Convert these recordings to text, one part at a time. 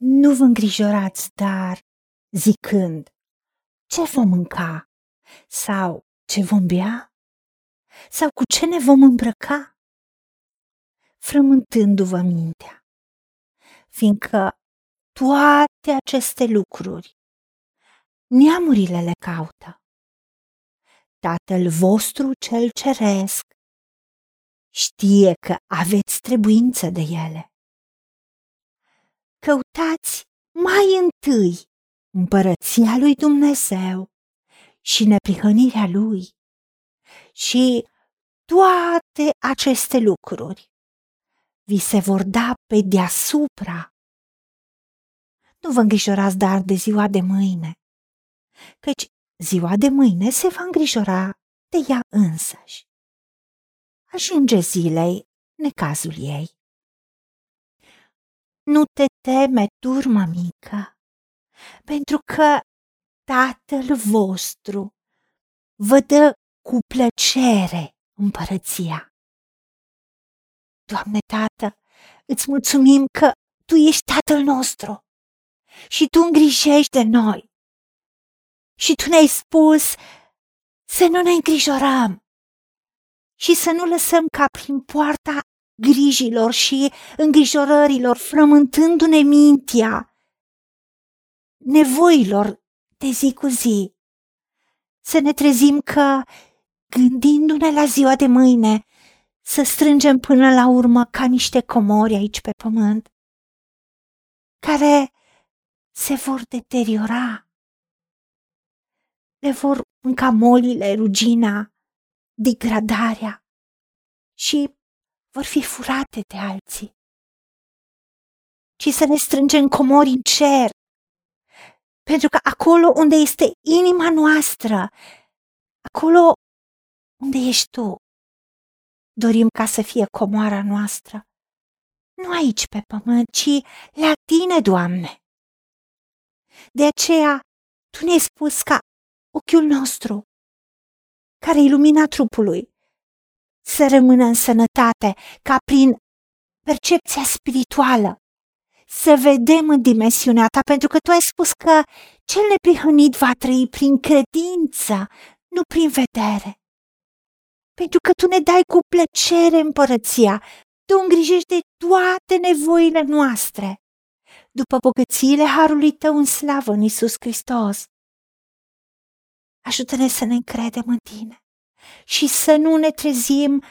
Nu vă îngrijorați, dar, zicând, ce vom mânca? Sau ce vom bea? Sau cu ce ne vom îmbrăca? Frământându-vă mintea, fiindcă toate aceste lucruri neamurile le caută. Tatăl vostru cel ceresc știe că aveți trebuință de ele. Căutați mai întâi împărăția lui Dumnezeu și neprihănirea lui și toate aceste lucruri vi se vor da pe deasupra. Nu vă îngrijorați dar de ziua de mâine, căci ziua de mâine se va îngrijora de ea însăși. Ajunge zilei necazul ei. Nu te teme, turmă mică, pentru că Tatăl vostru vă dă cu plăcere împărăția. Doamne Tată, îți mulțumim că Tu ești Tatăl nostru și Tu îngrijești de noi. Și Tu ne-ai spus să nu ne îngrijorăm și să nu lăsăm ca prin poarta grijilor și îngrijorărilor, frământându-ne mintea, nevoilor de zi cu zi, să ne trezim că, gândindu-ne la ziua de mâine, să strângem până la urmă ca niște comori aici pe pământ, care se vor deteriora. Le vor mânca molile, rugina, degradarea și vor fi furate de alții. Ci să ne strângem comori în cer, pentru că acolo unde este inima noastră, acolo unde ești tu, dorim ca să fie comoara noastră. Nu aici pe pământ, ci la tine, Doamne. De aceea, Tu ne-ai spus ca ochiul nostru, care e lumina trupului, să rămână în sănătate, ca prin percepția spirituală, să vedem în dimensiunea ta, pentru că tu ai spus că cel neprihănit va trăi prin credință, nu prin vedere. Pentru că tu ne dai cu plăcere împărăția, tu îngrijești de toate nevoile noastre, după bogățiile harului tău în slavă în Isus Hristos. Ajută-ne să ne încredem în tine și să nu ne trezim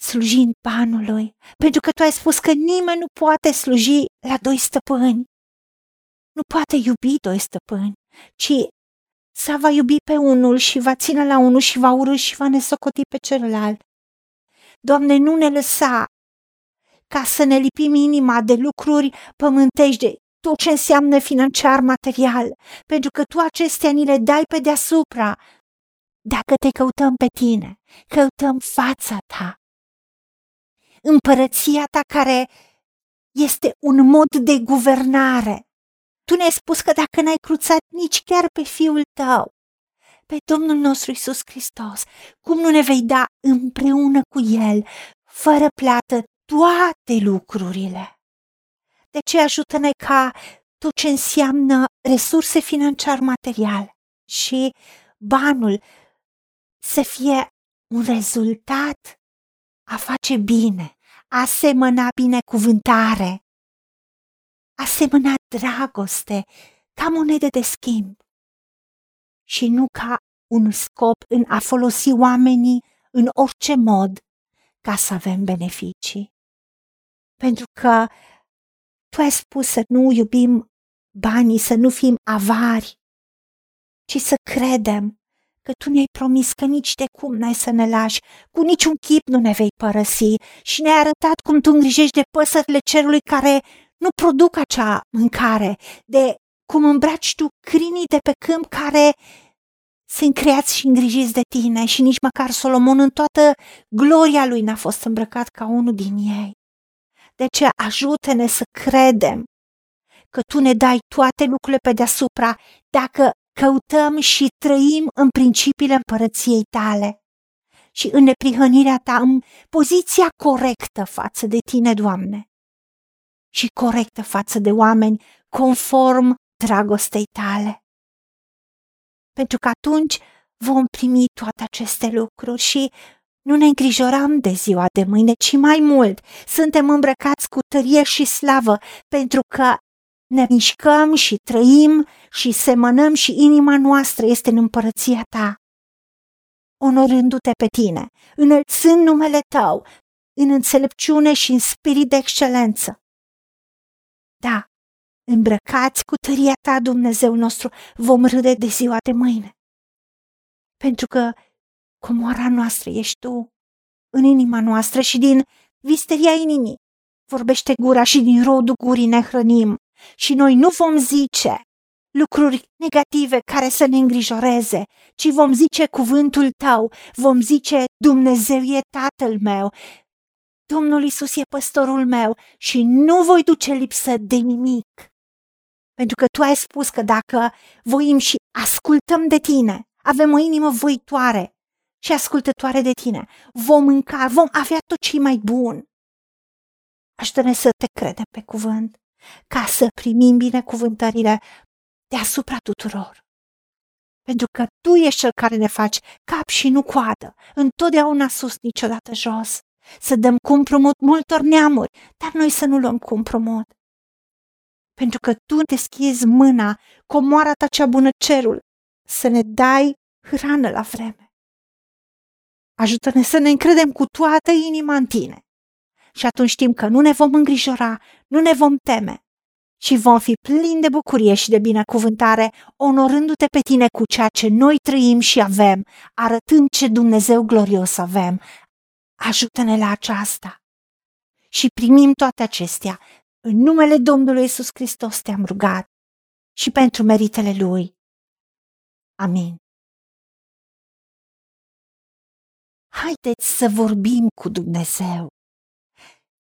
slujind banului, pentru că tu ai spus că nimeni nu poate sluji la doi stăpâni. Nu poate iubi doi stăpâni, ci să va iubi pe unul și va ține la unul și va urâ și va ne socoti pe celălalt. Doamne, nu ne lăsa ca să ne lipim inima de lucruri pământești, de tot ce înseamnă financiar, material, pentru că tu acestea ni le dai pe deasupra. Dacă te căutăm pe tine, căutăm fața ta, împărăția ta care este un mod de guvernare. Tu ne-ai spus că dacă n-ai cruțat nici chiar pe Fiul tău, pe Domnul nostru Isus Hristos, cum nu ne vei da împreună cu El, fără plată, toate lucrurile? De ce ajută-ne ca tot ce înseamnă resurse financiar-materiale și banul să fie un rezultat a face bine, a semăna binecuvântare, a semăna dragoste ca monedă de schimb și nu ca un scop în a folosi oamenii în orice mod ca să avem beneficii. Pentru că tu ai spus să nu iubim banii, să nu fim avari, ci să credem că tu ne-ai promis că nici de cum n-ai să ne lași, cu niciun chip nu ne vei părăsi și ne-ai arătat cum tu îngrijești de păsările cerului care nu produc acea mâncare, de cum îmbraci tu crinii de pe câmp care sunt creați și îngrijiți de tine și nici măcar Solomon în toată gloria lui n-a fost îmbrăcat ca unul din ei. De ce ajută-ne să credem că tu ne dai toate lucrurile pe deasupra dacă căutăm și trăim în principiile împărăției tale și în neprihănirea ta, în poziția corectă față de tine, Doamne. și corectă față de oameni conform dragostei tale. Pentru că atunci vom primi toate aceste lucruri și nu ne îngrijorăm de ziua de mâine, ci mai mult suntem îmbrăcați cu tărie și slavă, pentru că ne mișcăm și trăim și semănăm și inima noastră este în împărăția ta. Onorându-te pe tine, înălțând numele tău, în înțelepciune și în spirit de excelență. Da, îmbrăcați cu tăria ta, Dumnezeu nostru, vom râde de ziua de mâine. Pentru că comoara noastră ești tu, în inima noastră și din visteria inimii. Vorbește gura și din rodul gurii ne hrănim și noi nu vom zice lucruri negative care să ne îngrijoreze, ci vom zice cuvântul tău, vom zice Dumnezeu e tatăl meu, Domnul Isus e păstorul meu și nu voi duce lipsă de nimic. Pentru că tu ai spus că dacă voim și ascultăm de tine, avem o inimă voitoare și ascultătoare de tine, vom mânca, vom avea tot ce mai bun. Ajută-ne să te credem pe cuvânt, ca să primim binecuvântările deasupra tuturor. Pentru că tu ești cel care ne faci cap și nu coadă, întotdeauna sus, niciodată jos. Să dăm cumprumut multor neamuri, dar noi să nu luăm cumprumut. Pentru că tu deschizi mâna, comoara ta cea bună cerul, să ne dai hrană la vreme. Ajută-ne să ne încredem cu toată inima în tine. Și atunci știm că nu ne vom îngrijora, nu ne vom teme, și vom fi plini de bucurie și de binecuvântare, onorându-te pe tine cu ceea ce noi trăim și avem, arătând ce Dumnezeu glorios avem. Ajută-ne la aceasta. Și primim toate acestea. În numele Domnului Isus Hristos te-am rugat și pentru meritele Lui. Amin. Haideți să vorbim cu Dumnezeu,